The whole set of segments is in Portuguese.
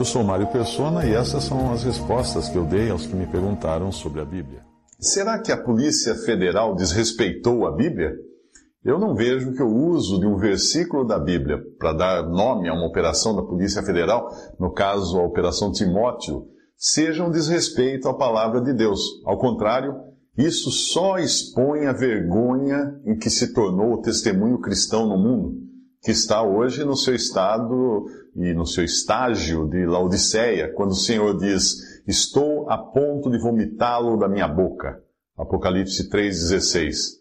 Eu sou Mário Persona e essas são as respostas que eu dei aos que me perguntaram sobre a Bíblia. Será que a Polícia Federal desrespeitou a Bíblia? Eu não vejo que o uso de um versículo da Bíblia para dar nome a uma operação da Polícia Federal, no caso a Operação Timóteo, seja um desrespeito à palavra de Deus. Ao contrário, isso só expõe a vergonha em que se tornou o testemunho cristão no mundo, que está hoje no seu estado e no seu estágio de Laodiceia, quando o Senhor diz: Estou a ponto de vomitá-lo da minha boca. Apocalipse 3,16.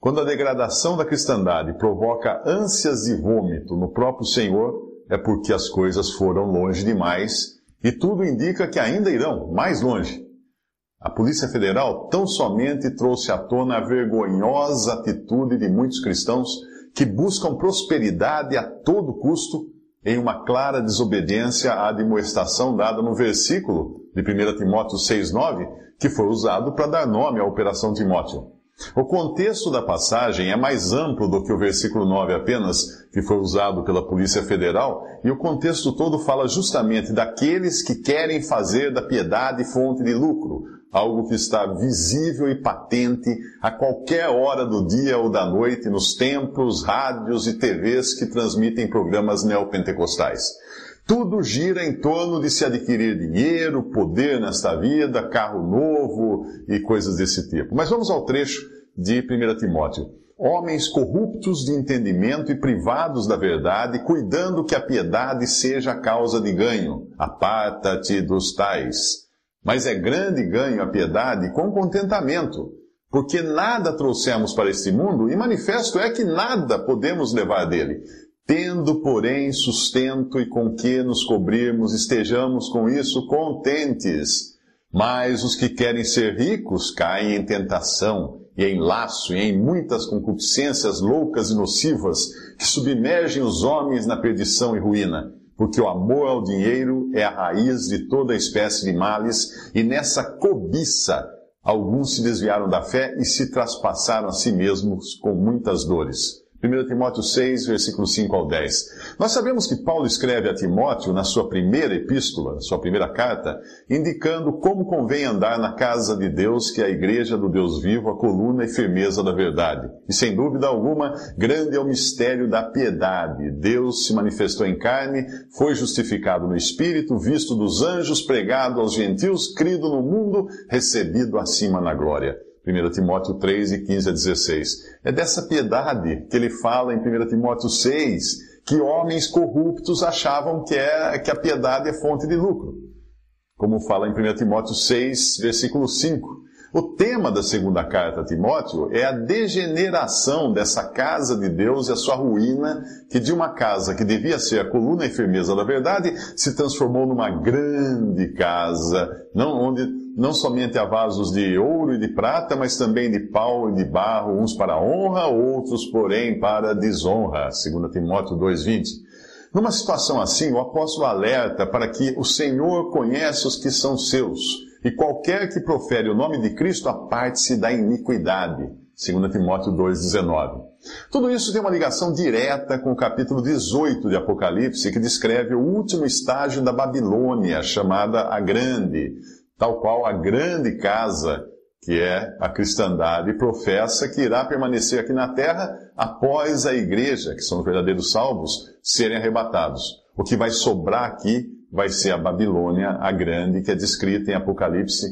Quando a degradação da cristandade provoca ânsias de vômito no próprio Senhor, é porque as coisas foram longe demais e tudo indica que ainda irão mais longe. A Polícia Federal tão somente trouxe à tona a vergonhosa atitude de muitos cristãos que buscam prosperidade a todo custo em uma clara desobediência à admoestação dada no versículo de 1 Timóteo 6,9, que foi usado para dar nome à Operação Timóteo. O contexto da passagem é mais amplo do que o versículo 9 apenas, que foi usado pela Polícia Federal, e o contexto todo fala justamente daqueles que querem fazer da piedade fonte de lucro, algo que está visível e patente a qualquer hora do dia ou da noite nos templos, rádios e TVs que transmitem programas neopentecostais. Tudo gira em torno de se adquirir dinheiro, poder nesta vida, carro novo e coisas desse tipo. Mas vamos ao trecho de 1 Timóteo. Homens corruptos de entendimento e privados da verdade, cuidando que a piedade seja a causa de ganho. Aparta-te dos tais. Mas é grande ganho a piedade com contentamento, porque nada trouxemos para este mundo e manifesto é que nada podemos levar dele. Tendo, porém, sustento e com que nos cobrirmos, estejamos com isso contentes. Mas os que querem ser ricos caem em tentação e em laço e em muitas concupiscências loucas e nocivas que submergem os homens na perdição e ruína. Porque o amor ao dinheiro é a raiz de toda espécie de males, e nessa cobiça alguns se desviaram da fé e se traspassaram a si mesmos com muitas dores. 1 Timóteo 6, versículos 5 ao 10. Nós sabemos que Paulo escreve a Timóteo na sua primeira epístola, sua primeira carta, indicando como convém andar na casa de Deus, que é a igreja do Deus vivo, a coluna e firmeza da verdade. E sem dúvida alguma, grande é o mistério da piedade. Deus se manifestou em carne, foi justificado no Espírito, visto dos anjos, pregado aos gentios, crido no mundo, recebido acima na glória. 1 Timóteo 3, e 15 a 16. É dessa piedade que ele fala em 1 Timóteo 6, que homens corruptos achavam que, é, que a piedade é fonte de lucro. Como fala em 1 Timóteo 6, versículo 5. O tema da segunda carta a Timóteo é a degeneração dessa casa de Deus e a sua ruína, que de uma casa que devia ser a coluna e firmeza da verdade, se transformou numa grande casa, não onde não somente há vasos de ouro e de prata, mas também de pau e de barro, uns para honra, outros, porém, para desonra. 2 Timóteo 2,20. Numa situação assim, o apóstolo alerta para que o Senhor conhece os que são seus e qualquer que profere o nome de Cristo aparte-se da iniquidade. 2 Timóteo 2,19. Tudo isso tem uma ligação direta com o capítulo 18 de Apocalipse, que descreve o último estágio da Babilônia, chamada a Grande, tal qual a grande casa que é a cristandade, professa que irá permanecer aqui na terra após a igreja, que são os verdadeiros salvos, serem arrebatados. O que vai sobrar aqui vai ser a Babilônia, a grande, que é descrita em Apocalipse,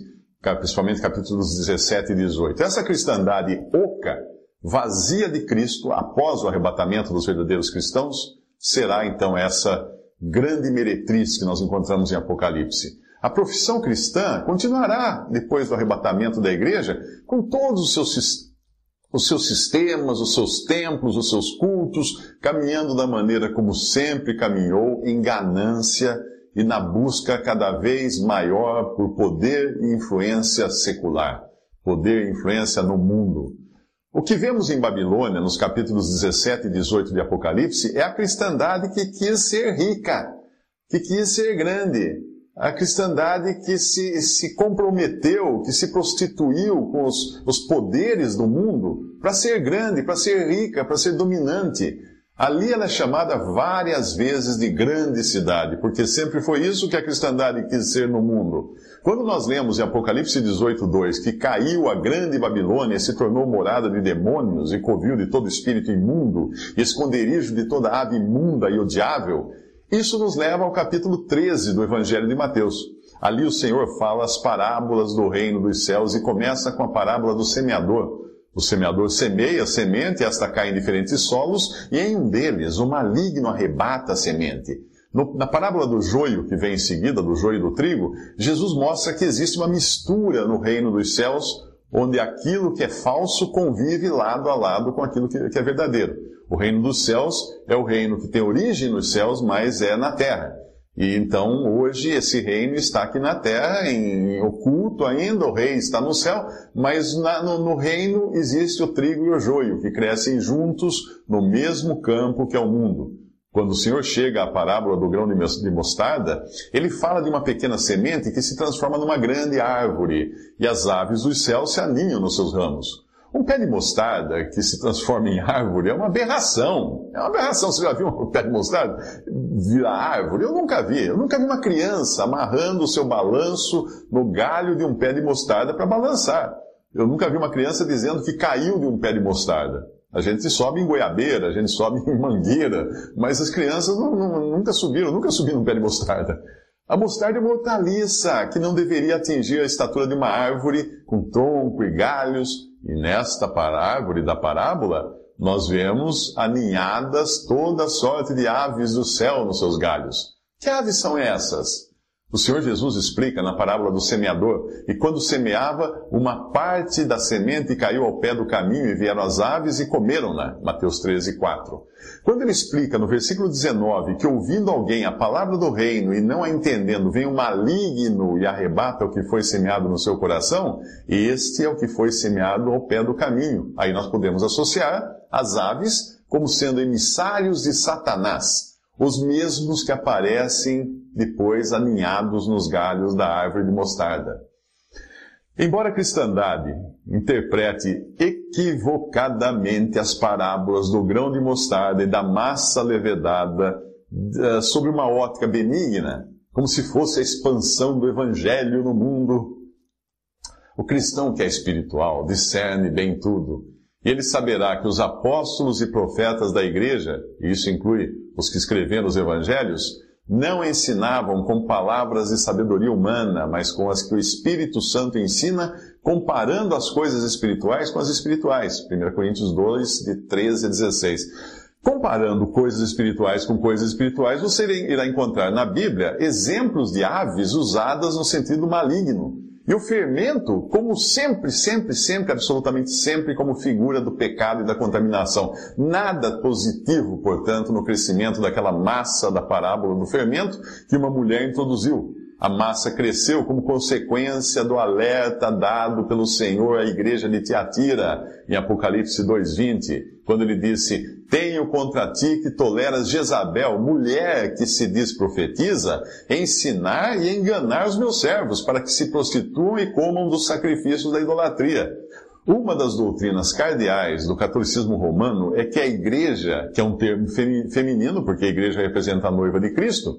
principalmente capítulos 17 e 18. Essa cristandade oca, vazia de Cristo, após o arrebatamento dos verdadeiros cristãos, será então essa grande meretriz que nós encontramos em Apocalipse. A profissão cristã continuará, depois do arrebatamento da igreja, com todos os seus os seus sistemas, os seus templos, os seus cultos, caminhando da maneira como sempre caminhou, em ganância e na busca cada vez maior por poder e influência secular, poder e influência no mundo. O que vemos em Babilônia, nos capítulos 17 e 18 de Apocalipse, é a cristandade que quis ser rica, que quis ser grande, a cristandade que se, se comprometeu, que se prostituiu com os, os poderes do mundo para ser grande, para ser rica, para ser dominante. Ali ela é chamada várias vezes de grande cidade, porque sempre foi isso que a cristandade quis ser no mundo. Quando nós lemos em Apocalipse 18, 2, que caiu a grande Babilônia e se tornou morada de demônios e covil de todo espírito imundo, e esconderijo de toda ave imunda e odiável, isso nos leva ao capítulo 13 do Evangelho de Mateus. Ali o Senhor fala as parábolas do reino dos céus e começa com a parábola do semeador. O semeador semeia a semente, esta cai em diferentes solos, e em um deles o maligno arrebata a semente. No, na parábola do joio, que vem em seguida, do joio do trigo, Jesus mostra que existe uma mistura no reino dos céus, onde aquilo que é falso convive lado a lado com aquilo que, que é verdadeiro. O reino dos céus é o reino que tem origem nos céus, mas é na terra. E então, hoje, esse reino está aqui na terra, em, oculto ainda, o rei está no céu, mas na, no, no, reino existe o trigo e o joio, que crescem juntos no mesmo campo que é o mundo. Quando o Senhor chega à parábola do grão de mostarda, ele fala de uma pequena semente que se transforma numa grande árvore, e as aves dos céus se aninham nos seus ramos. Um pé de mostarda que se transforma em árvore é uma aberração. É uma aberração. Você já viu um pé de mostarda virar árvore? Eu nunca vi. Eu nunca vi uma criança amarrando o seu balanço no galho de um pé de mostarda para balançar. Eu nunca vi uma criança dizendo que caiu de um pé de mostarda. A gente sobe em goiabeira, a gente sobe em mangueira, mas as crianças não, não, nunca subiram, nunca subiram num pé de mostarda. A mostarda é uma hortaliça que não deveria atingir a estatura de uma árvore com tronco e galhos, e nesta árvore da parábola, nós vemos aninhadas toda sorte de aves do céu nos seus galhos. Que aves são essas? O Senhor Jesus explica na parábola do semeador, e quando semeava, uma parte da semente caiu ao pé do caminho e vieram as aves e comeram-na. Mateus 13, 4. Quando ele explica no versículo 19 que ouvindo alguém a palavra do reino e não a entendendo, vem o maligno e arrebata o que foi semeado no seu coração, este é o que foi semeado ao pé do caminho. Aí nós podemos associar as aves como sendo emissários de Satanás, os mesmos que aparecem depois aninhados nos galhos da árvore de mostarda. Embora a cristandade interprete equivocadamente as parábolas do grão de mostarda e da massa levedada eh, sobre uma ótica benigna, como se fosse a expansão do evangelho no mundo, o cristão que é espiritual discerne bem tudo. E ele saberá que os apóstolos e profetas da igreja, e isso inclui os que escreveram os evangelhos, não ensinavam com palavras de sabedoria humana, mas com as que o Espírito Santo ensina, comparando as coisas espirituais com as espirituais. 1 Coríntios 2, de 13 a 16. Comparando coisas espirituais com coisas espirituais, você irá encontrar na Bíblia exemplos de aves usadas no sentido maligno e o fermento, como sempre, sempre, sempre, absolutamente sempre, como figura do pecado e da contaminação. Nada positivo, portanto, no crescimento daquela massa da parábola do fermento que uma mulher introduziu. A massa cresceu como consequência do alerta dado pelo Senhor à igreja de Tiatira, em Apocalipse 2,20, quando ele disse: Tenho contra ti que toleras Jezabel, mulher que se diz profetiza, ensinar e enganar os meus servos, para que se prostituam e comam dos sacrifícios da idolatria. Uma das doutrinas cardeais do catolicismo romano é que a igreja, que é um termo feminino, porque a igreja representa a noiva de Cristo,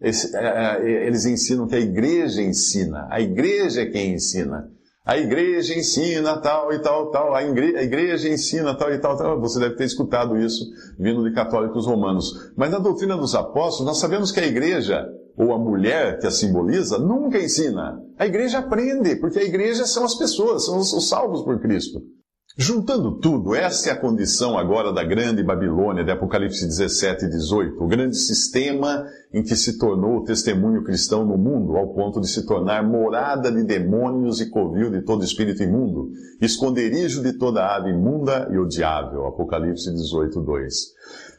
é, é, eles ensinam que a igreja ensina. A igreja é quem ensina. A igreja ensina tal e tal, tal. A igreja, ensina tal e tal, tal. Você deve ter escutado isso vindo de católicos romanos. Mas na doutrina dos apóstolos, nós sabemos que a igreja, ou a mulher que a simboliza, nunca ensina. A igreja aprende, porque a igreja são as pessoas, são os salvos por Cristo. Juntando tudo, essa é a condição agora da grande Babilônia, de Apocalipse 17 e 18, o grande sistema em que se tornou o testemunho cristão no mundo, ao ponto de se tornar morada de demônios e covil de todo espírito imundo, esconderijo de toda ave imunda e odiável. Apocalipse 18, 2.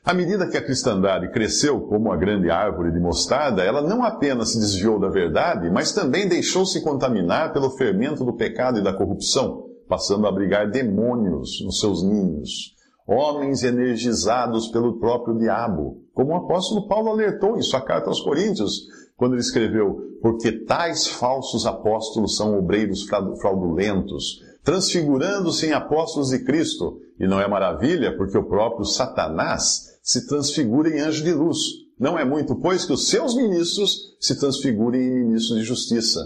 À medida que a cristandade cresceu como a grande árvore de mostarda, ela não apenas se desviou da verdade, mas também deixou-se contaminar pelo fermento do pecado e da corrupção passando a abrigar demônios nos seus ninhos, homens energizados pelo próprio diabo, como o apóstolo Paulo alertou em sua carta aos Coríntios, quando ele escreveu: Porque tais falsos apóstolos são obreiros fraudulentos, transfigurando-se em apóstolos de Cristo. E não é maravilha, porque o próprio Satanás se transfigura em anjo de luz. Não é muito, pois, que os seus ministros se transfigurem em ministros de justiça,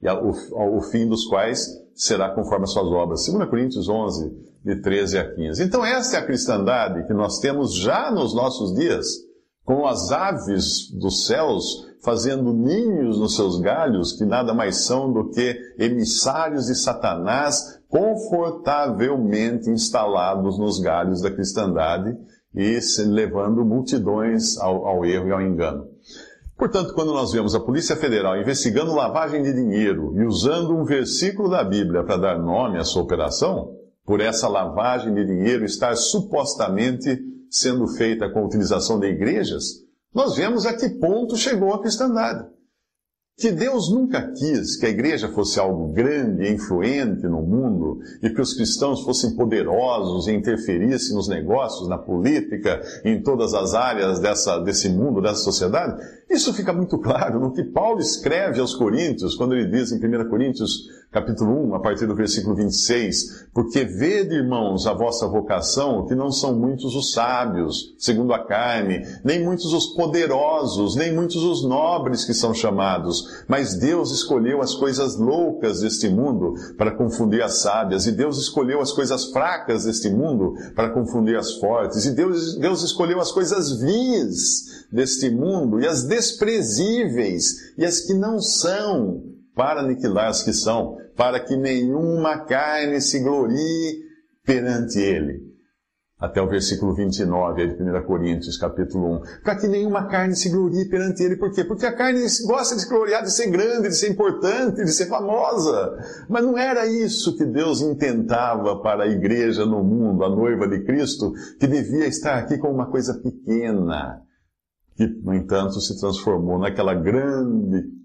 e ao, ao fim dos quais será conforme as suas obras. 2 Coríntios 11, de 13 a 15. Então, essa é a cristandade que nós temos já nos nossos dias, com as aves dos céus fazendo ninhos nos seus galhos, que nada mais são do que emissários de Satanás confortavelmente instalados nos galhos da cristandade e levando multidões ao, ao erro e ao engano. Portanto, quando nós vemos a Polícia Federal investigando lavagem de dinheiro e usando um versículo da Bíblia para dar nome à sua operação, por essa lavagem de dinheiro estar supostamente sendo feita com a utilização de igrejas, nós vemos a que ponto chegou a cristandade que Deus nunca quis que a igreja fosse algo grande e influente no mundo e que os cristãos fossem poderosos e interferissem nos negócios, na política, em todas as áreas dessa, desse mundo, dessa sociedade, isso fica muito claro no que Paulo escreve aos Coríntios, quando ele diz em 1 Coríntios capítulo 1, a partir do versículo 26, porque vede, irmãos, a vossa vocação, que não são muitos os sábios, segundo a carne, nem muitos os poderosos, nem muitos os nobres que são chamados, mas Deus escolheu as coisas loucas deste mundo para confundir as sábias, e Deus escolheu as coisas fracas deste mundo para confundir as fortes, e Deus, Deus escolheu as coisas vis deste mundo, e as desprezíveis, e as que não são, para aniquilar as que são, para que nenhuma carne se glorie perante ele. Até o versículo 29 de 1 Coríntios, capítulo 1. Para que nenhuma carne se glorie perante ele. Por quê? Porque a carne gosta de se gloriar, de ser grande, de ser importante, de ser famosa. Mas não era isso que Deus intentava para a igreja no mundo, a noiva de Cristo, que devia estar aqui como uma coisa pequena, que, no entanto, se transformou naquela grande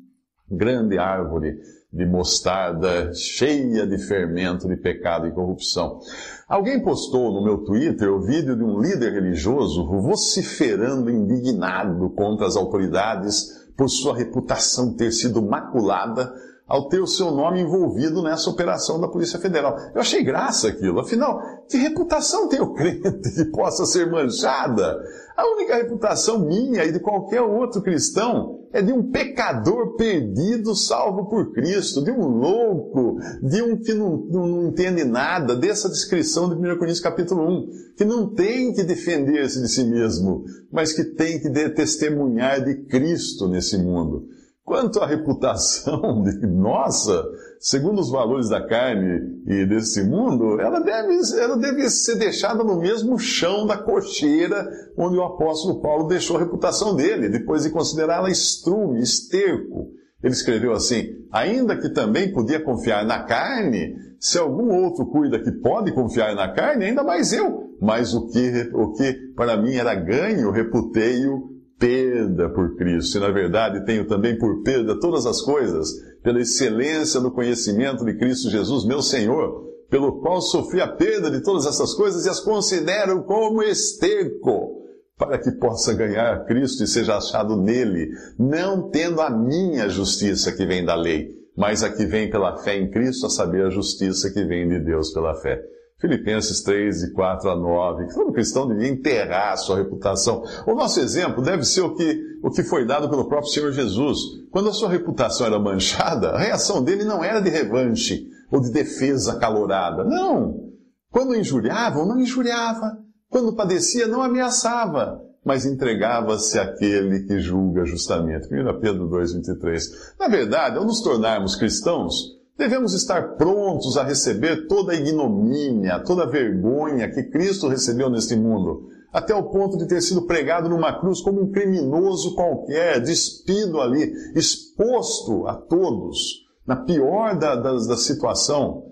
grande árvore de mostarda cheia de fermento de pecado e corrupção. Alguém postou no meu Twitter o vídeo de um líder religioso vociferando indignado contra as autoridades por sua reputação ter sido maculada ao ter o seu nome envolvido nessa operação da Polícia Federal. Eu achei graça aquilo. Afinal, que reputação tem o crente que possa ser manchada? A única reputação minha e de qualquer outro cristão é de um pecador perdido, salvo por Cristo, de um louco, de um que não, não entende nada, dessa descrição de 1 Coríntios capítulo 1, que não tem que defender-se de si mesmo, mas que tem que testemunhar de Cristo nesse mundo. Quanto à reputação de nossa, segundo os valores da carne e desse mundo, ela deve, ela deve ser deixada no mesmo chão da cocheira onde o apóstolo Paulo deixou a reputação dele, depois de considerá-la estrume, esterco. Ele escreveu assim: ainda que também podia confiar na carne, se algum outro cuida que pode confiar na carne, ainda mais eu. Mas o que, o que para mim era ganho, reputei-o perda por Cristo. E na verdade tenho também por perda todas as coisas, pela excelência do conhecimento de Cristo Jesus, meu Senhor, pelo qual sofri a perda de todas essas coisas e as considero como esterco, para que possa ganhar Cristo e seja achado nele, não tendo a minha justiça que vem da lei, mas a que vem pela fé em Cristo, a saber, a justiça que vem de Deus pela fé. Filipenses 3, de 4 a 9. Todo cristão devia enterrar a sua reputação. O nosso exemplo deve ser o que, o que foi dado pelo próprio Senhor Jesus. Quando a sua reputação era manchada, a reação dele não era de revanche ou de defesa acalorada. Não! Quando injuriavam, não injuriava. Quando padecia, não ameaçava, mas entregava-se àquele que julga justamente. 1 Pedro 2, 23. Na verdade, ao nos tornarmos cristãos, Devemos estar prontos a receber toda a ignomínia, toda a vergonha que Cristo recebeu neste mundo, até o ponto de ter sido pregado numa cruz como um criminoso qualquer, despido ali, exposto a todos, na pior da, da, da situação.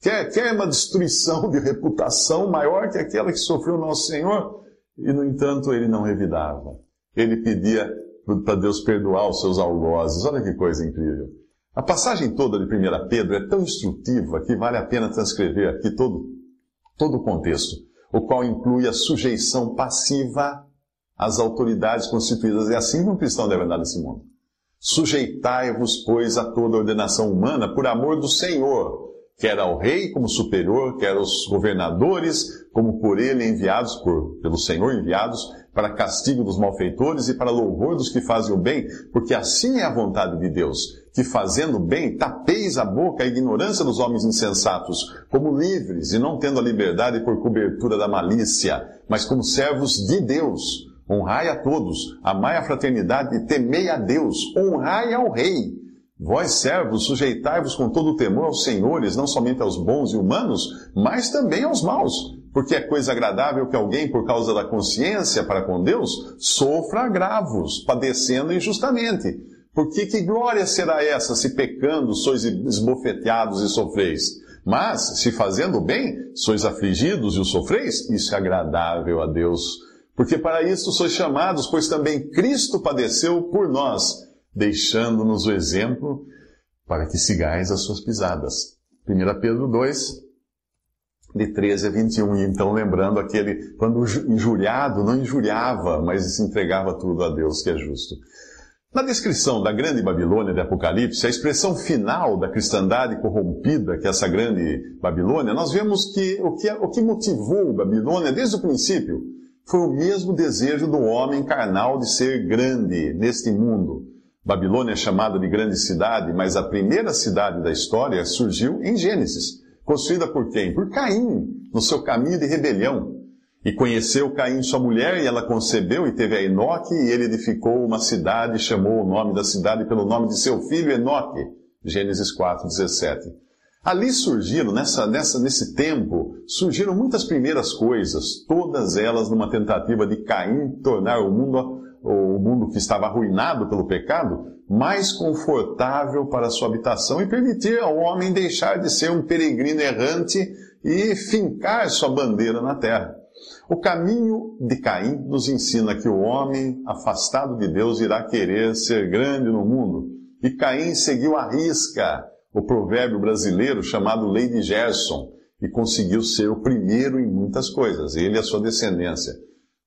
Quer, quer uma destruição de reputação maior que aquela que sofreu nosso Senhor? E, no entanto, ele não revidava. Ele pedia para Deus perdoar os seus algozes. Olha que coisa incrível. A passagem toda de 1 Pedro é tão instrutiva que vale a pena transcrever aqui todo, todo o contexto, o qual inclui a sujeição passiva às autoridades constituídas. É assim que um cristão deve andar nesse mundo. Sujeitai-vos, pois, a toda ordenação humana por amor do Senhor, quer ao rei como superior, quer aos governadores como por ele enviados, por, pelo Senhor enviados, para castigo dos malfeitores e para louvor dos que fazem o bem, porque assim é a vontade de Deus, que fazendo bem tapeis a boca a ignorância dos homens insensatos, como livres e não tendo a liberdade por cobertura da malícia, mas como servos de Deus. Honrai a todos, amai a fraternidade e temei a Deus, honrai ao rei. Vós, servos, sujeitai-vos com todo o temor aos senhores, não somente aos bons e humanos, mas também aos maus porque é coisa agradável que alguém, por causa da consciência para com Deus, sofra agravos, padecendo injustamente. Porque que glória será essa se pecando sois esbofeteados e sofreis? Mas, se fazendo bem, sois afligidos e o sofreis, isso é agradável a Deus. Porque para isso sois chamados, pois também Cristo padeceu por nós, deixando-nos o exemplo para que sigais as suas pisadas. 1 Pedro 2, de 13 a 21. E então, lembrando aquele, quando injuriado, não injuriava, mas se entregava tudo a Deus, que é justo. Na descrição da grande Babilônia de Apocalipse, a expressão final da cristandade corrompida, que é essa grande Babilônia, nós vemos que o que, o que motivou Babilônia desde o princípio foi o mesmo desejo do homem carnal de ser grande neste mundo. Babilônia é chamada de grande cidade, mas a primeira cidade da história surgiu em Gênesis Construída por quem? Por Caim, no seu caminho de rebelião. E conheceu Caim sua mulher, e ela concebeu e teve a Enoque, e ele edificou uma cidade, e chamou o nome da cidade pelo nome de seu filho Enoque. Gênesis 4, 17. Ali surgiram, nessa, nessa, nesse tempo, surgiram muitas primeiras coisas, todas elas numa tentativa de Caim tornar o mundo, o mundo que estava arruinado pelo pecado, mais confortável para sua habitação e permitir ao homem deixar de ser um peregrino errante e fincar sua bandeira na terra. O caminho de Caim nos ensina que o homem afastado de Deus irá querer ser grande no mundo. E Caim seguiu à risca o provérbio brasileiro chamado Lei de Gerson e conseguiu ser o primeiro em muitas coisas, ele e a sua descendência.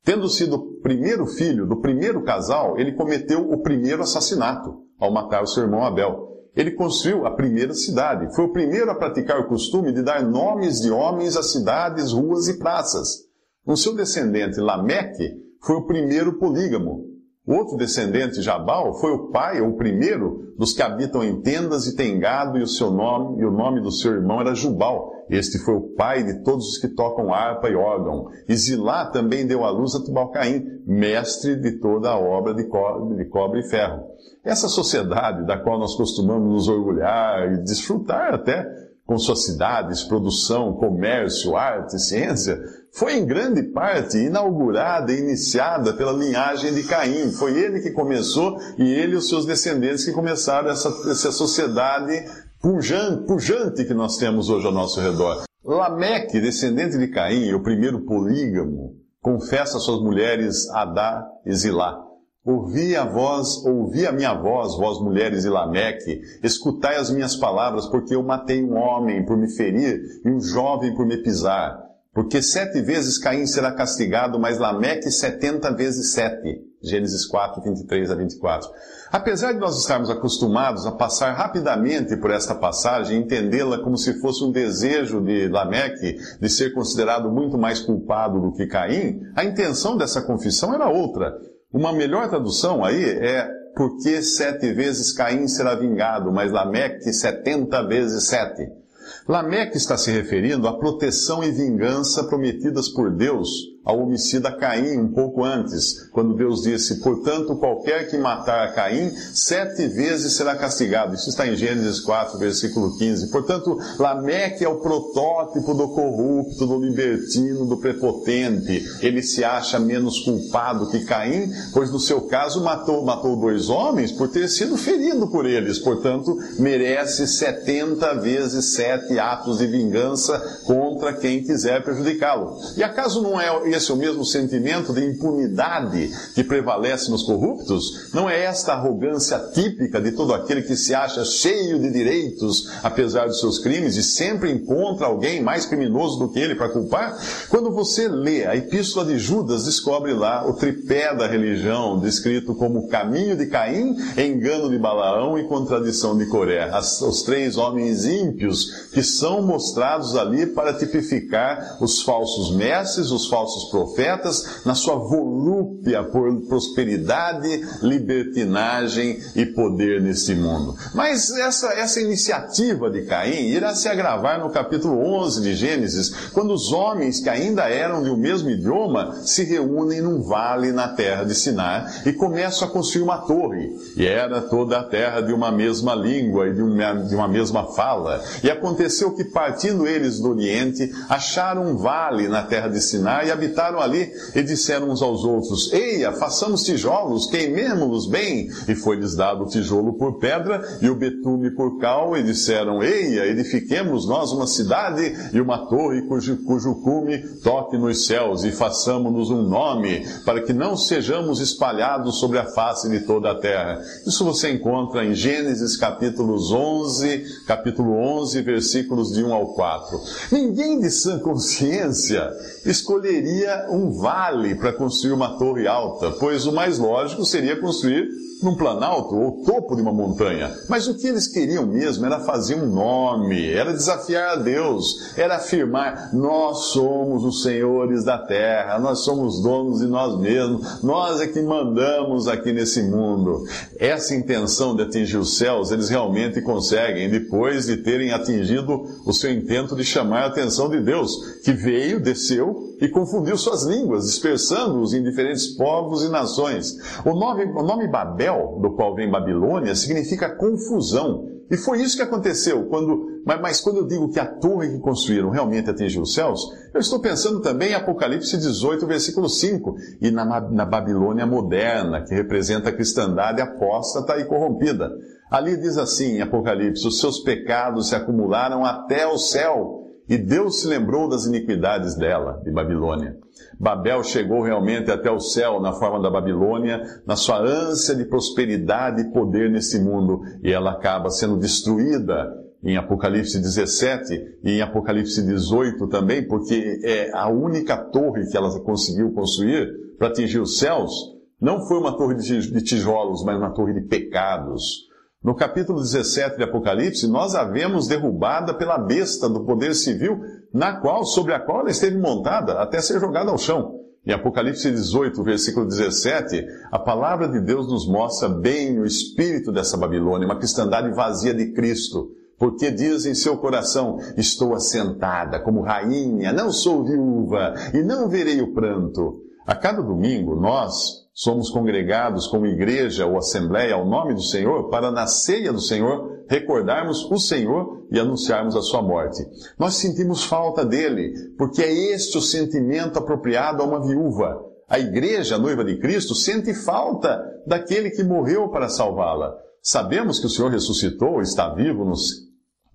Tendo sido primeiro filho do primeiro casal, ele cometeu o primeiro assassinato ao matar o seu irmão Abel. Ele construiu a primeira cidade. Foi o primeiro a praticar o costume de dar nomes de homens a cidades, ruas e praças. O seu descendente Lameque foi o primeiro polígamo. Outro descendente, Jabal, foi o pai, ou o primeiro, dos que habitam em tendas e tem gado, e o seu nome, e o nome do seu irmão era Jubal. Este foi o pai de todos os que tocam harpa e órgão. E Zilá também deu à luz a Tubalcaim, mestre de toda a obra de cobre, de cobre e ferro. Essa sociedade da qual nós costumamos nos orgulhar e desfrutar até com suas cidades, produção, comércio, arte, ciência, foi em grande parte inaugurada e iniciada pela linhagem de Caim. Foi ele que começou e ele e os seus descendentes que começaram essa, essa sociedade pujante, pujante que nós temos hoje ao nosso redor. Lameque, descendente de Caim, o primeiro polígamo, confessa a suas mulheres Adá e Zilá. Ouvi a voz, ouvi a minha voz, vós mulheres de Lameque, escutai as minhas palavras, porque eu matei um homem por me ferir e um jovem por me pisar. Porque sete vezes Caim será castigado, mas Lameque setenta vezes sete. Gênesis 4, 23 a 24. Apesar de nós estarmos acostumados a passar rapidamente por esta passagem entendê-la como se fosse um desejo de Lameque de ser considerado muito mais culpado do que Caim, a intenção dessa confissão era outra. Uma melhor tradução aí é porque sete vezes Caim será vingado, mas Lameque setenta vezes sete. Lameque está se referindo à proteção e vingança prometidas por Deus ao homicida Caim um pouco antes, quando Deus disse: Portanto, qualquer que matar Caim, sete vezes será castigado. Isso está em Gênesis 4, versículo 15. Portanto, Lameque é o protótipo do corrupto, do libertino, do prepotente. Ele se acha menos culpado que Caim, pois no seu caso matou, matou dois homens por ter sido ferido por eles. Portanto, merece 70 vezes sete atos de vingança contra quem quiser prejudicá-lo. E acaso não é esse o mesmo sentimento de impunidade que prevalece nos corruptos? Não é esta arrogância típica de todo aquele que se acha cheio de direitos, apesar dos seus crimes, e sempre encontra alguém mais criminoso do que ele para culpar? Quando você lê a Epístola de Judas, descobre lá o tripé da religião, descrito como caminho de Caim, engano de Balaão e contradição de Coré. As, os três homens ímpios que são mostrados ali para tipificar os falsos mestres, os falsos profetas, na sua volúpia por prosperidade, libertinagem e poder nesse mundo. Mas essa, essa iniciativa de Caim irá se agravar no capítulo 11 de Gênesis, quando os homens que ainda eram de um mesmo idioma se reúnem num vale na terra de Sinar e começam a construir uma torre. E era toda a terra de uma mesma língua e de uma, de uma mesma fala. E aconteceu que, partindo eles do Oriente, acharam um vale na terra de Sinar e habitaram ali e disseram uns aos outros: Eia, façamos tijolos, queimemos-los bem. E foi-lhes dado o tijolo por pedra e o betume por cal, e disseram: Eia, edifiquemos nós uma cidade e uma torre cujo, cujo cume toque nos céus, e façamos-nos um nome, para que não sejamos espalhados sobre a face de toda a terra. Isso você encontra em Gênesis capítulos 11, capítulo 11, versículos de 1 ao 4. Ninguém de sã consciência escolheria um vale para construir uma torre alta, pois o mais lógico seria construir num planalto ou topo de uma montanha. Mas o que eles queriam mesmo era fazer um nome, era desafiar a Deus, era afirmar: nós somos os senhores da terra, nós somos donos de nós mesmos, nós é que mandamos aqui nesse mundo. Essa intenção de atingir os céus, eles realmente conseguem, depois de terem atingido o seu intento de chamar a atenção de Deus, que veio, desceu e confundiu suas línguas, dispersando-os em diferentes povos e nações. O nome, o nome Babel, do qual vem Babilônia, significa confusão. E foi isso que aconteceu. Quando, mas, mas quando eu digo que a torre que construíram realmente atingiu os céus, eu estou pensando também em Apocalipse 18, versículo 5, e na, na Babilônia moderna, que representa a cristandade apóstata e corrompida. Ali diz assim em Apocalipse: os seus pecados se acumularam até o céu e Deus se lembrou das iniquidades dela, de Babilônia. Babel chegou realmente até o céu na forma da Babilônia, na sua ânsia de prosperidade e poder nesse mundo, e ela acaba sendo destruída em Apocalipse 17 e em Apocalipse 18 também, porque é a única torre que ela conseguiu construir para atingir os céus. Não foi uma torre de tijolos, mas uma torre de pecados no capítulo 17 de Apocalipse, nós a vemos derrubada pela besta do poder civil, na qual, sobre a qual ela esteve montada até ser jogada ao chão. Em Apocalipse 18, versículo 17, a palavra de Deus nos mostra bem o espírito dessa Babilônia, uma cristandade vazia de Cristo. Porque diz em seu coração: Estou assentada como rainha, não sou viúva e não verei o pranto. A cada domingo, nós, somos congregados como igreja ou assembleia ao nome do Senhor para na ceia do Senhor recordarmos o Senhor e anunciarmos a sua morte. Nós sentimos falta dele, porque é este o sentimento apropriado a uma viúva. A igreja, a noiva de Cristo, sente falta daquele que morreu para salvá-la. Sabemos que o Senhor ressuscitou, está vivo no,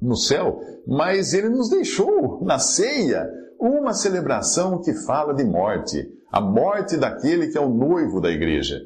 no céu, mas ele nos deixou na ceia uma celebração que fala de morte a morte daquele que é o noivo da igreja.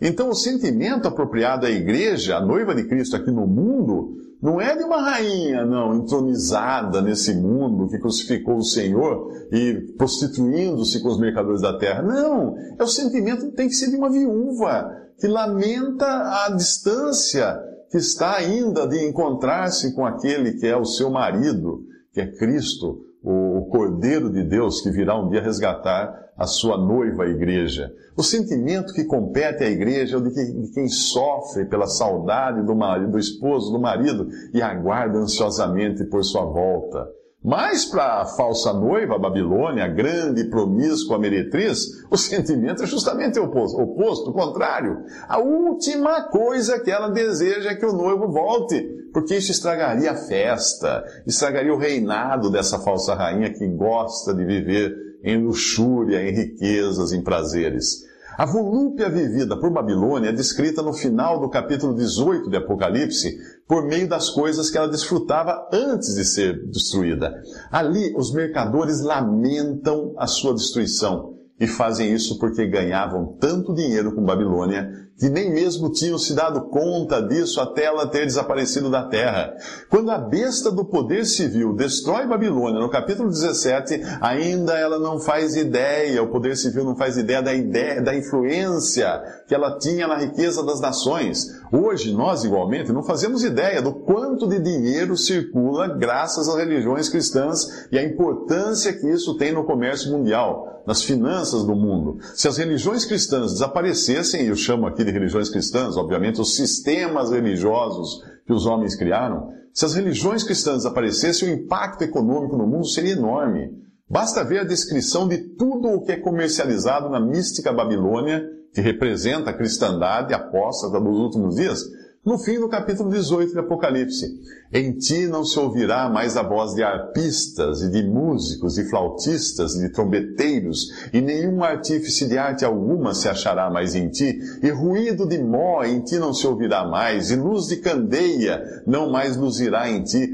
Então, o sentimento apropriado à igreja, a noiva de Cristo aqui no mundo, não é de uma rainha, não, entronizada nesse mundo que crucificou o Senhor e prostituindo-se com os mercadores da terra. Não, é o sentimento que tem que ser de uma viúva que lamenta a distância que está ainda de encontrar-se com aquele que é o seu marido, que é Cristo, o Cordeiro de Deus que virá um dia resgatar a sua noiva, a igreja. O sentimento que compete à igreja é o de, que, de quem sofre pela saudade do marido, do esposo, do marido e aguarda ansiosamente por sua volta. Mas para a falsa noiva, a Babilônia, a grande e promíscua meretriz, o sentimento é justamente o oposto, oposto, o contrário. A última coisa que ela deseja é que o noivo volte, porque isso estragaria a festa, estragaria o reinado dessa falsa rainha que gosta de viver em luxúria, em riquezas, em prazeres. A volúpia vivida por Babilônia é descrita no final do capítulo 18 de Apocalipse, por meio das coisas que ela desfrutava antes de ser destruída. Ali, os mercadores lamentam a sua destruição e fazem isso porque ganhavam tanto dinheiro com Babilônia que nem mesmo tinham se dado conta disso até ela ter desaparecido da terra. Quando a besta do poder civil destrói Babilônia, no capítulo 17, ainda ela não faz ideia, o poder civil não faz ideia da ideia, da influência que ela tinha na riqueza das nações. Hoje, nós igualmente não fazemos ideia do quanto de dinheiro circula graças às religiões cristãs e a importância que isso tem no comércio mundial, nas finanças do mundo. Se as religiões cristãs desaparecessem, eu chamo aqui de religiões cristãs, obviamente, os sistemas religiosos que os homens criaram, se as religiões cristãs aparecessem, o impacto econômico no mundo seria enorme. Basta ver a descrição de tudo o que é comercializado na mística Babilônia, que representa a cristandade apóstata dos últimos dias, no fim do capítulo 18 de Apocalipse. Em ti não se ouvirá mais a voz de arpistas e de músicos, de flautistas, de trombeteiros, e nenhum artífice de arte alguma se achará mais em ti, e ruído de mó em ti não se ouvirá mais, e luz de candeia não mais luzirá em ti,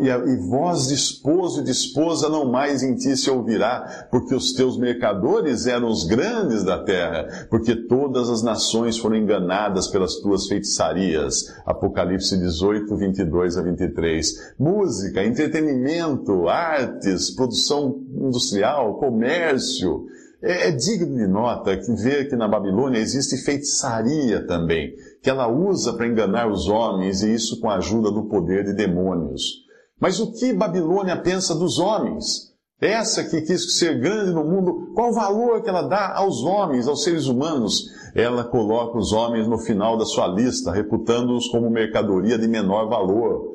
e, a, e voz de esposo e de esposa não mais em ti se ouvirá, porque os teus mercadores eram os grandes da terra, porque todas as nações foram enganadas pelas tuas feitiçarias. Apocalipse 18, 22 a 23. 23. Música, entretenimento, artes, produção industrial, comércio. É, é digno de nota que ver que na Babilônia existe feitiçaria também, que ela usa para enganar os homens e isso com a ajuda do poder de demônios. Mas o que Babilônia pensa dos homens? Essa que quis ser grande no mundo, qual o valor que ela dá aos homens, aos seres humanos? Ela coloca os homens no final da sua lista, reputando-os como mercadoria de menor valor.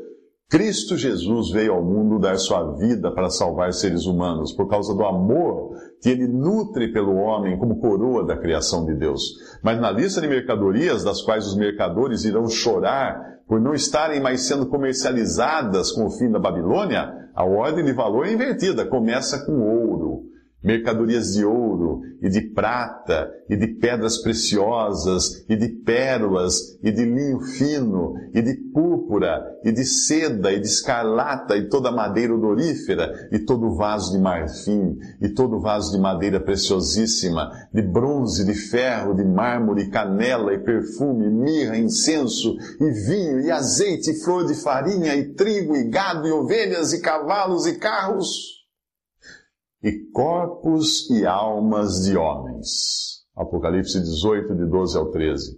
Cristo Jesus veio ao mundo dar sua vida para salvar seres humanos, por causa do amor que ele nutre pelo homem como coroa da criação de Deus. Mas na lista de mercadorias, das quais os mercadores irão chorar por não estarem mais sendo comercializadas com o fim da Babilônia, a ordem de valor é invertida, começa com ouro mercadorias de ouro e de prata e de pedras preciosas e de pérolas e de linho fino e de púrpura e de seda e de escarlata e toda madeira odorífera e todo vaso de marfim e todo vaso de madeira preciosíssima, de bronze, de ferro, de mármore, canela e perfume, mirra, incenso e vinho e azeite, e flor de farinha e trigo e gado e ovelhas e cavalos e carros e corpos e almas de homens. Apocalipse 18, de 12 ao 13.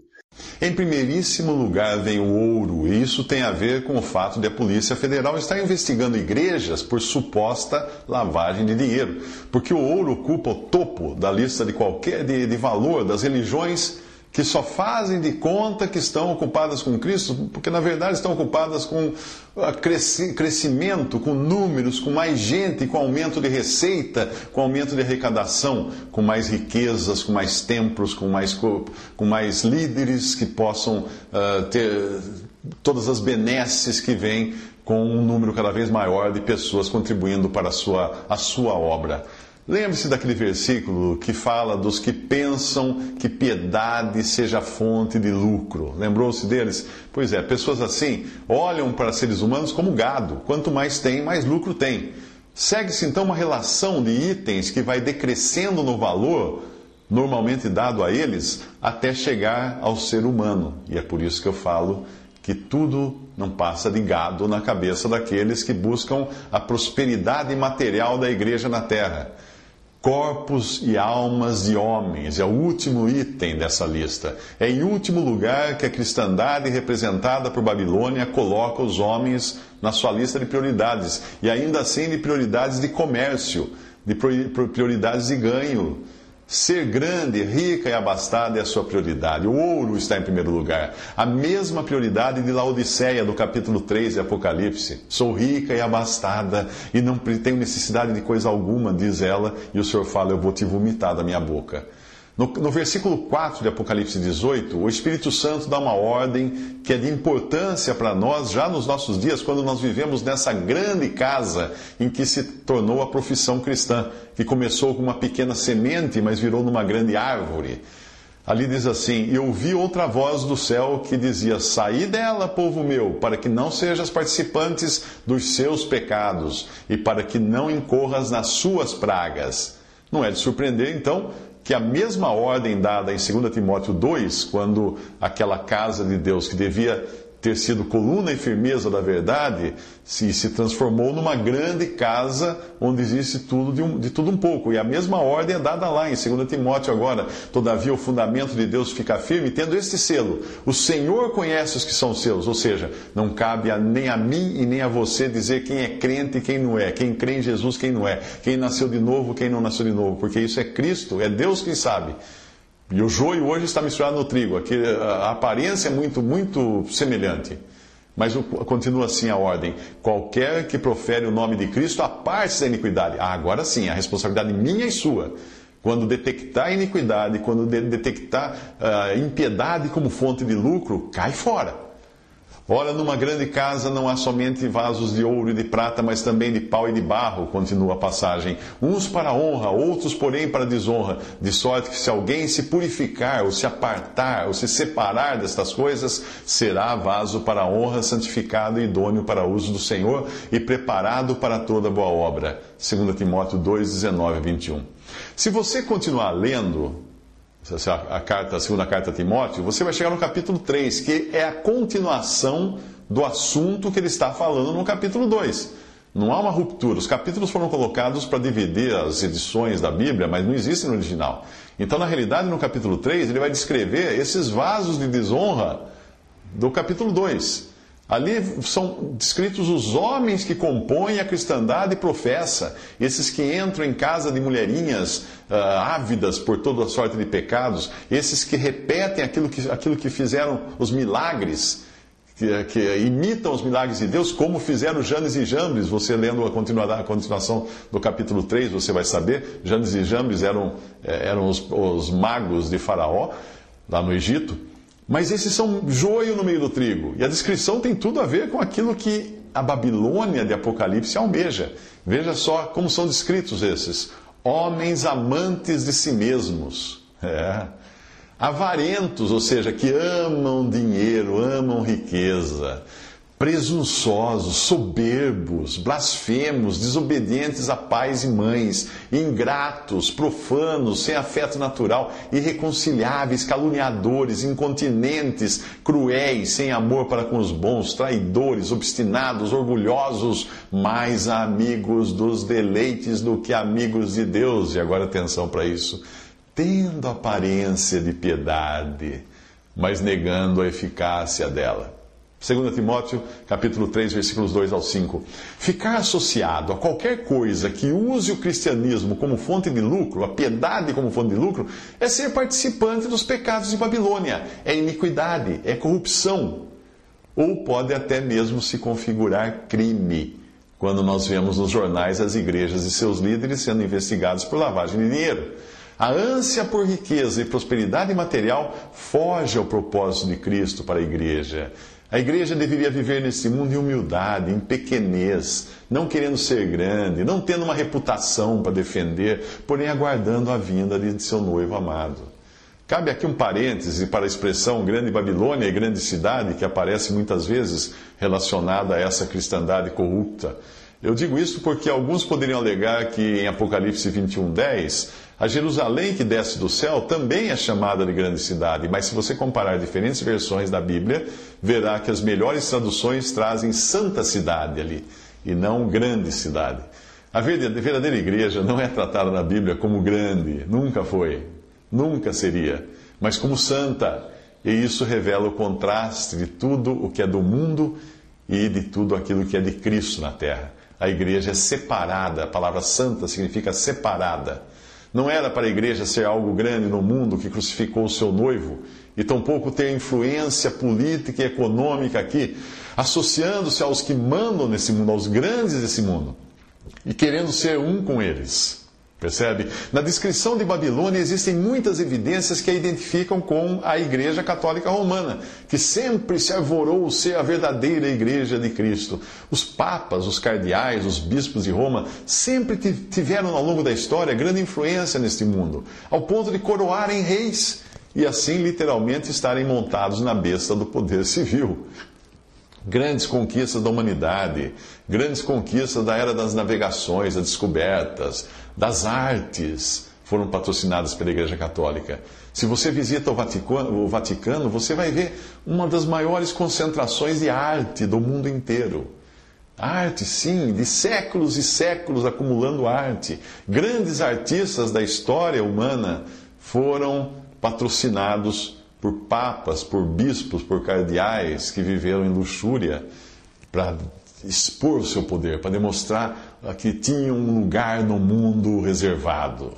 Em primeiríssimo lugar vem o ouro, e isso tem a ver com o fato de a Polícia Federal estar investigando igrejas por suposta lavagem de dinheiro, porque o ouro ocupa o topo da lista de qualquer de, de valor das religiões que só fazem de conta que estão ocupadas com Cristo, porque na verdade estão ocupadas com ah, crescimento, com números, com mais gente, com aumento de receita, com aumento de arrecadação, com mais riquezas, com mais templos, com mais, com mais líderes que possam uh, ter todas as benesses que vêm com um número cada vez maior de pessoas contribuindo para a sua, a sua obra. Lembre-se daquele versículo que fala dos que pensam que piedade seja fonte de lucro. Lembrou-se deles? Pois é, pessoas assim olham para seres humanos como gado. Quanto mais tem, mais lucro tem. Segue-se então uma relação de itens que vai decrescendo no valor normalmente dado a eles até chegar ao ser humano. E é por isso que eu falo que tudo não passa de gado na cabeça daqueles que buscam a prosperidade material da igreja na terra corpos e almas de homens. É o último item dessa lista. É em último lugar que a cristandade representada por Babilônia coloca os homens na sua lista de prioridades. E ainda assim de prioridades de comércio, de prioridades de ganho. Ser grande, rica e abastada é a sua prioridade. O ouro está em primeiro lugar. A mesma prioridade de Laodiceia, do capítulo 3 de Apocalipse. Sou rica e abastada e não tenho necessidade de coisa alguma, diz ela, e o Senhor fala: Eu vou te vomitar da minha boca. No, no, versículo 4 de Apocalipse 18, o Espírito Santo dá uma ordem que é de importância para nós já nos nossos dias, quando nós vivemos nessa grande casa em que se tornou a profissão cristã, que começou com uma pequena semente, mas virou numa grande árvore. Ali diz assim: E ouvi outra voz do céu que dizia: Saí dela, povo meu, para que não sejas participantes dos seus pecados e para que não incorras nas suas pragas. Não é de surpreender, então, que a mesma ordem dada em 2 Timóteo 2, quando aquela casa de Deus que devia ter sido coluna e firmeza da verdade, se, se transformou numa grande casa onde existe tudo de, um, de, tudo um pouco. E a mesma ordem é dada lá em 2 Timóteo agora. Todavia o fundamento de Deus fica firme, tendo este selo. O Senhor conhece os que são seus, ou seja, não cabe a, nem a mim e nem a você dizer quem é crente e quem não é, quem crê em Jesus, quem não é, quem nasceu de novo, quem não nasceu de novo, porque isso é Cristo, é Deus quem sabe. E o joio hoje está misturado no trigo. Aqui a aparência é muito, muito semelhante. Mas continua assim a ordem: qualquer que profere o nome de Cristo, aparte da iniquidade. Ah, agora sim, a responsabilidade minha e sua. Quando detectar iniquidade, quando detectar uh, impiedade como fonte de lucro, cai fora. Ora, numa grande casa não há somente vasos de ouro e de prata, mas também de pau e de barro, continua a passagem. Uns para honra, outros, porém, para desonra. De sorte que se alguém se purificar, ou se apartar, ou se separar destas coisas, será vaso para honra, santificado e idôneo para uso do Senhor e preparado para toda boa obra. 2 Timóteo 2, 19 a 21. Se você continuar lendo, a, carta, a segunda carta a Timóteo, você vai chegar no capítulo 3, que é a continuação do assunto que ele está falando no capítulo 2. Não há uma ruptura. Os capítulos foram colocados para dividir as edições da Bíblia, mas não existem no original. Então, na realidade, no capítulo 3, ele vai descrever esses vasos de desonra do capítulo 2. Ali são descritos os homens que compõem a cristandade e professa, esses que entram em casa de mulherinhas uh, ávidas por toda sorte de pecados, esses que repetem aquilo que, aquilo que fizeram os milagres, que, que imitam os milagres de Deus, como fizeram Janes e Jambres. Você lendo a, a continuação do capítulo 3, você vai saber. Janes e Jambres eram, eh, eram os, os magos de Faraó, lá no Egito. Mas esses são joio no meio do trigo. E a descrição tem tudo a ver com aquilo que a Babilônia de Apocalipse almeja. Veja só como são descritos esses: homens amantes de si mesmos. É. Avarentos, ou seja, que amam dinheiro, amam riqueza presunçosos, soberbos, blasfemos, desobedientes a pais e mães, ingratos, profanos, sem afeto natural, irreconciliáveis, caluniadores, incontinentes, cruéis, sem amor para com os bons, traidores, obstinados, orgulhosos, mais amigos dos deleites do que amigos de Deus. E agora atenção para isso. Tendo aparência de piedade, mas negando a eficácia dela. 2 Timóteo, capítulo 3, versículos 2 ao 5. Ficar associado a qualquer coisa que use o cristianismo como fonte de lucro, a piedade como fonte de lucro, é ser participante dos pecados de Babilônia, é iniquidade, é corrupção. Ou pode até mesmo se configurar crime, quando nós vemos nos jornais as igrejas e seus líderes sendo investigados por lavagem de dinheiro. A ânsia por riqueza e prosperidade material foge ao propósito de Cristo para a igreja. A igreja deveria viver nesse mundo em humildade, em pequenez, não querendo ser grande, não tendo uma reputação para defender, porém aguardando a vinda de seu noivo amado. Cabe aqui um parêntese para a expressão grande Babilônia e grande cidade, que aparece muitas vezes relacionada a essa cristandade corrupta. Eu digo isso porque alguns poderiam alegar que em Apocalipse 21, 10, a Jerusalém que desce do céu também é chamada de grande cidade, mas se você comparar diferentes versões da Bíblia, verá que as melhores traduções trazem santa cidade ali, e não grande cidade. A verdadeira igreja não é tratada na Bíblia como grande, nunca foi, nunca seria, mas como santa. E isso revela o contraste de tudo o que é do mundo e de tudo aquilo que é de Cristo na terra. A igreja é separada, a palavra santa significa separada Não era para a igreja ser algo grande no mundo que crucificou o seu noivo, e tampouco ter influência política e econômica aqui, associando-se aos que mandam nesse mundo, aos grandes desse mundo, e querendo ser um com eles. Percebe? Na descrição de Babilônia existem muitas evidências que a identificam com a Igreja Católica Romana, que sempre se arvorou ser a verdadeira Igreja de Cristo. Os papas, os cardeais, os bispos de Roma sempre tiveram ao longo da história grande influência neste mundo, ao ponto de coroarem reis e assim literalmente estarem montados na besta do poder civil. Grandes conquistas da humanidade, grandes conquistas da era das navegações, das descobertas, das artes foram patrocinadas pela Igreja Católica. Se você visita o Vaticano, o Vaticano, você vai ver uma das maiores concentrações de arte do mundo inteiro. Arte, sim, de séculos e séculos acumulando arte. Grandes artistas da história humana foram patrocinados por papas, por bispos, por cardeais que viveram em luxúria para expor o seu poder, para demonstrar que tinham um lugar no mundo reservado.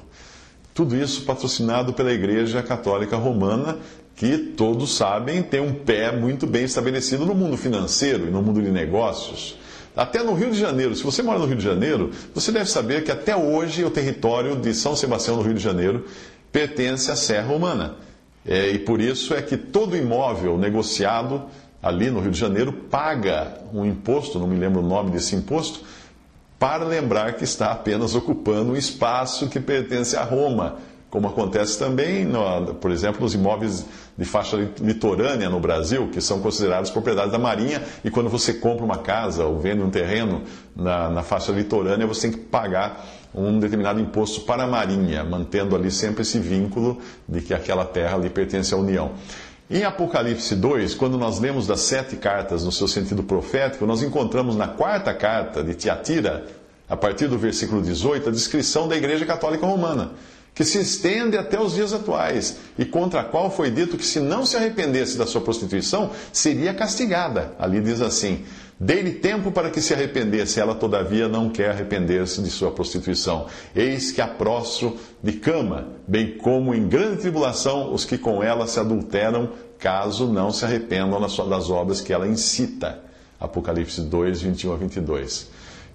Tudo isso patrocinado pela Igreja Católica Romana, que todos sabem tem um pé muito bem estabelecido no mundo financeiro e no mundo de negócios. Até no Rio de Janeiro, se você mora no Rio de Janeiro, você deve saber que até hoje o território de São Sebastião, no Rio de Janeiro, pertence à Serra Romana. É, e por isso é que todo imóvel negociado ali no Rio de Janeiro paga um imposto, não me lembro o nome desse imposto, para lembrar que está apenas ocupando um espaço que pertence a Roma, como acontece também, no, por exemplo, nos imóveis de faixa litorânea no Brasil, que são considerados propriedade da Marinha, e quando você compra uma casa ou vende um terreno na, na faixa litorânea, você tem que pagar um determinado imposto para a Marinha, mantendo ali sempre esse vínculo de que aquela terra ali pertence à União. Em Apocalipse 2, quando nós lemos das sete cartas no seu sentido profético, nós encontramos na quarta carta de Tiatira, a partir do versículo 18, a descrição da Igreja Católica Romana, que se estende até os dias atuais e contra a qual foi dito que se não se arrependesse da sua prostituição, seria castigada. Ali diz assim: Dei-lhe tempo para que se arrependesse, ela todavia não quer arrepender-se de sua prostituição. Eis que a prostro de cama, bem como em grande tribulação os que com ela se adulteram, caso não se arrependam das obras que ela incita. Apocalipse 2, 21 a 22.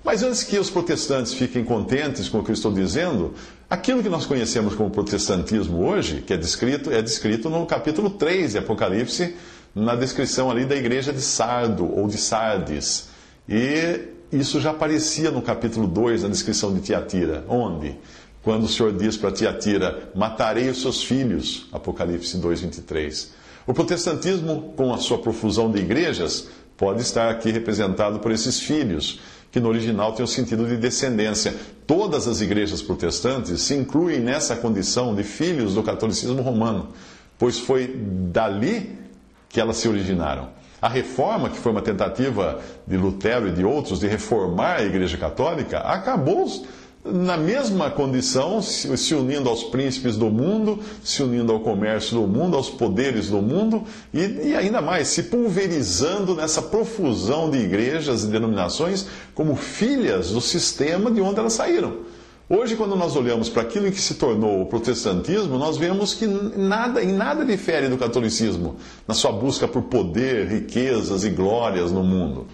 Mas antes que os protestantes fiquem contentes com o que eu estou dizendo, aquilo que nós conhecemos como protestantismo hoje, que é descrito, é descrito no capítulo 3 de Apocalipse, na descrição ali da igreja de Sardo ou de Sardes. E isso já aparecia no capítulo 2, na descrição de Tiatira. Onde? Quando o Senhor diz para Tiatira: Matarei os seus filhos. Apocalipse 2, 23. O protestantismo, com a sua profusão de igrejas, pode estar aqui representado por esses filhos, que no original tem o sentido de descendência. Todas as igrejas protestantes se incluem nessa condição de filhos do catolicismo romano, pois foi dali que elas se originaram. A reforma, que foi uma tentativa de Lutero e de outros de reformar a Igreja Católica, acabou na mesma condição, se unindo aos príncipes do mundo, se unindo ao comércio do mundo, aos poderes do mundo, e, e, ainda mais, se pulverizando nessa profusão de igrejas e denominações como filhas do sistema de onde elas saíram. Hoje, quando nós olhamos para aquilo que se tornou o protestantismo, nós vemos que nada, em nada difere do catolicismo na sua busca por poder, riquezas e glórias no mundo.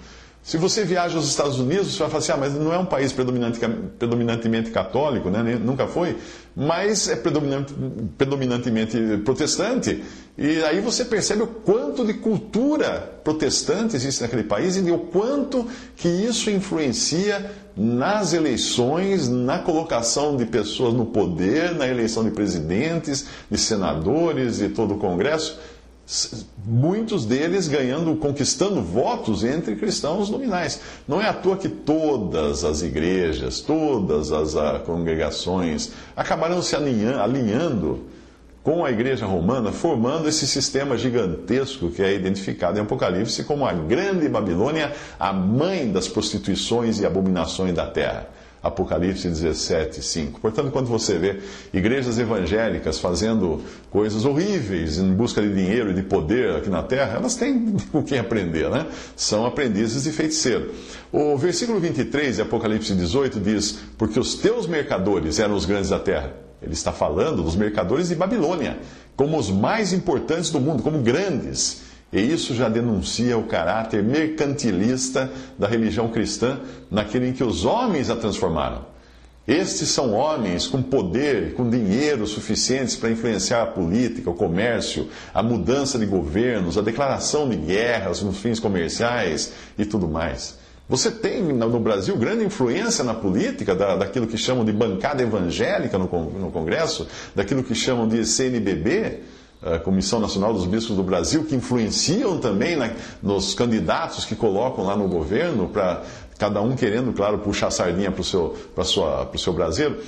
Se você viaja aos Estados Unidos, você vai falar assim, ah, mas não é um país predominante, predominantemente católico, né? nunca foi, mas é predominante, predominantemente protestante. E aí você percebe o quanto de cultura protestante existe naquele país e o quanto que isso influencia nas eleições, na colocação de pessoas no poder, na eleição de presidentes, de senadores e todo o Congresso muitos deles ganhando, conquistando votos entre cristãos nominais. Não é à toa que todas as igrejas, todas as ah, congregações acabaram se alinhando, alinhando com a igreja romana, formando esse sistema gigantesco que é identificado em Apocalipse como a grande Babilônia, a mãe das prostituições e abominações da terra. Apocalipse 17, 5. Portanto, quando você vê igrejas evangélicas fazendo coisas horríveis em busca de dinheiro e de poder aqui na terra, elas têm o que aprender, né? São aprendizes de feiticeiro. O versículo 23 de Apocalipse 18 diz: Porque os teus mercadores eram os grandes da terra Ele está falando dos mercadores de Babilônia, como os mais importantes do mundo, como grandes. E isso já denuncia o caráter mercantilista da religião cristã naquele em que os homens a transformaram. Estes são homens com poder, com dinheiro suficientes para influenciar a política, o comércio, a mudança de governos, a declaração de guerras nos fins comerciais e tudo mais. Você tem no Brasil grande influência na política da, daquilo que chamam de bancada evangélica no, no Congresso, daquilo que chamam de CNBB, a Comissão Nacional dos Bispos do Brasil, que influenciam também na, nos candidatos que colocam lá no governo, para cada um querendo, claro, puxar a sardinha para o seu, seu braseiro.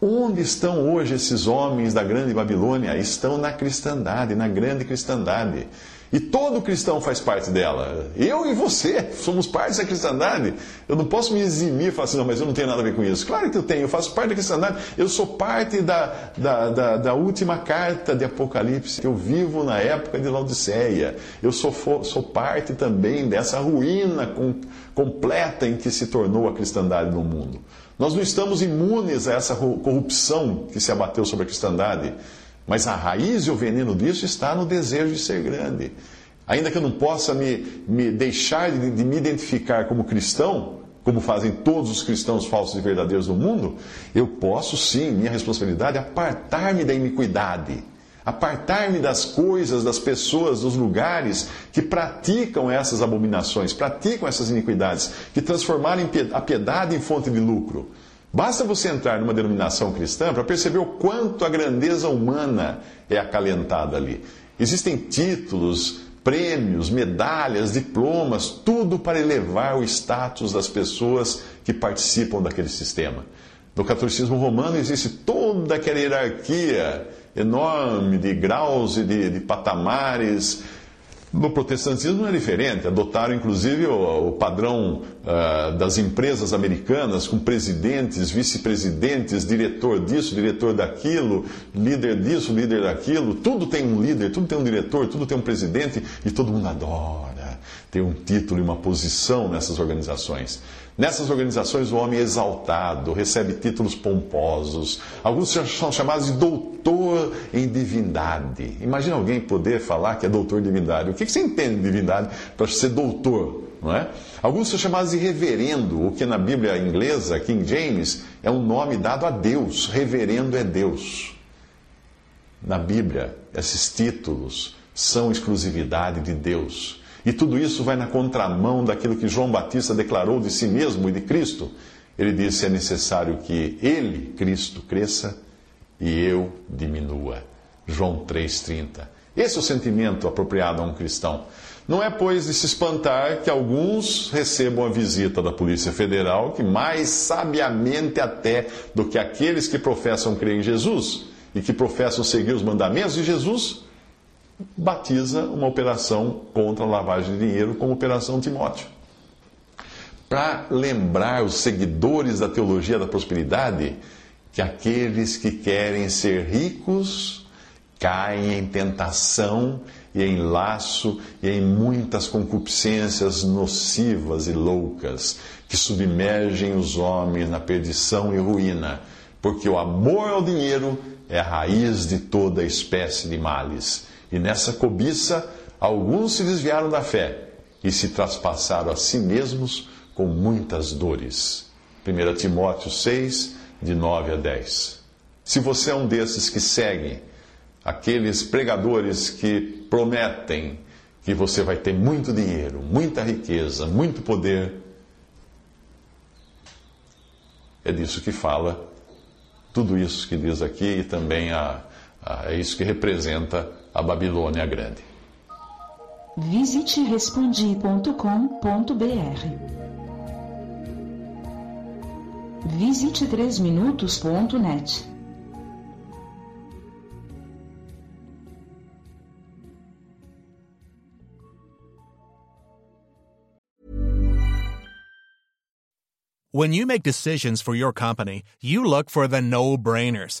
Onde estão hoje esses homens da grande Babilônia? Estão na cristandade, na grande cristandade. E todo cristão faz parte dela. Eu e você somos parte da cristandade. Eu não posso me eximir e falar assim, não, mas eu não tenho nada a ver com isso. Claro que eu tenho, eu faço parte da cristandade. Eu sou parte da, da, da, da última carta de Apocalipse. Eu vivo na época de Laodiceia. Eu sou, sou parte também dessa ruína com, completa em que se tornou a cristandade no mundo. Nós não estamos imunes a essa corrupção que se abateu sobre a cristandade. Mas a raiz e o veneno disso está no desejo de ser grande. Ainda que eu não possa me, me deixar de, de me identificar como cristão, como fazem todos os cristãos falsos e verdadeiros do mundo, eu posso sim, minha responsabilidade, apartar-me da iniquidade, apartar-me das coisas, das pessoas, dos lugares que praticam essas abominações, praticam essas iniquidades, que transformaram a piedade em fonte de lucro. Basta você entrar numa denominação cristã para perceber o quanto a grandeza humana é acalentada ali. Existem títulos, prêmios, medalhas, diplomas, tudo para elevar o status das pessoas que participam daquele sistema. No catolicismo romano existe toda aquela hierarquia enorme de graus e de, de patamares no protestantismo não é diferente. Adotaram, inclusive, o, o padrão uh, das empresas americanas, com presidentes, vice-presidentes, diretor disso, diretor daquilo, líder disso, líder daquilo. Tudo tem um líder, tudo tem um diretor, tudo tem um presidente e todo mundo adora ter um título e uma posição nessas organizações. Nessas organizações, o homem é exaltado, recebe títulos pomposos. Alguns são chamados de doutor em divindade. Imagina alguém poder falar que é doutor em divindade. O que você entende de divindade para ser doutor? Não é? Alguns são chamados de reverendo, o que na Bíblia inglesa, King James, é um nome dado a Deus. Reverendo é Deus. Na Bíblia, esses títulos são exclusividade de Deus. E tudo isso vai na contramão daquilo que João Batista declarou de si mesmo e de Cristo. Ele disse: é necessário que ele, Cristo, cresça e eu diminua. João 3,30. Esse é o sentimento apropriado a um cristão. Não é, pois, de se espantar que alguns recebam a visita da Polícia Federal, que mais sabiamente até do que aqueles que professam crer em Jesus e que professam seguir os mandamentos de Jesus, batiza uma operação contra a lavagem de dinheiro como Operação Timóteo. Para lembrar os seguidores da teologia da prosperidade que aqueles que querem ser ricos caem em tentação e em laço e em muitas concupiscências nocivas e loucas que submergem os homens na perdição e ruína, porque o amor ao dinheiro é a raiz de toda espécie de males e nessa cobiça, alguns se desviaram da fé e se traspassaram a si mesmos com muitas dores. 1 Timóteo 6, de 9 a 10. Se você é um desses que seguem aqueles pregadores que prometem que você vai ter muito dinheiro, muita riqueza, muito poder, é disso que fala tudo isso que diz aqui e também a, a, é isso que representa a Babilônia Grande. Visite respondi.com.br. Visite 3minutos.net. When you make decisions for your company, you look for the no-brainers.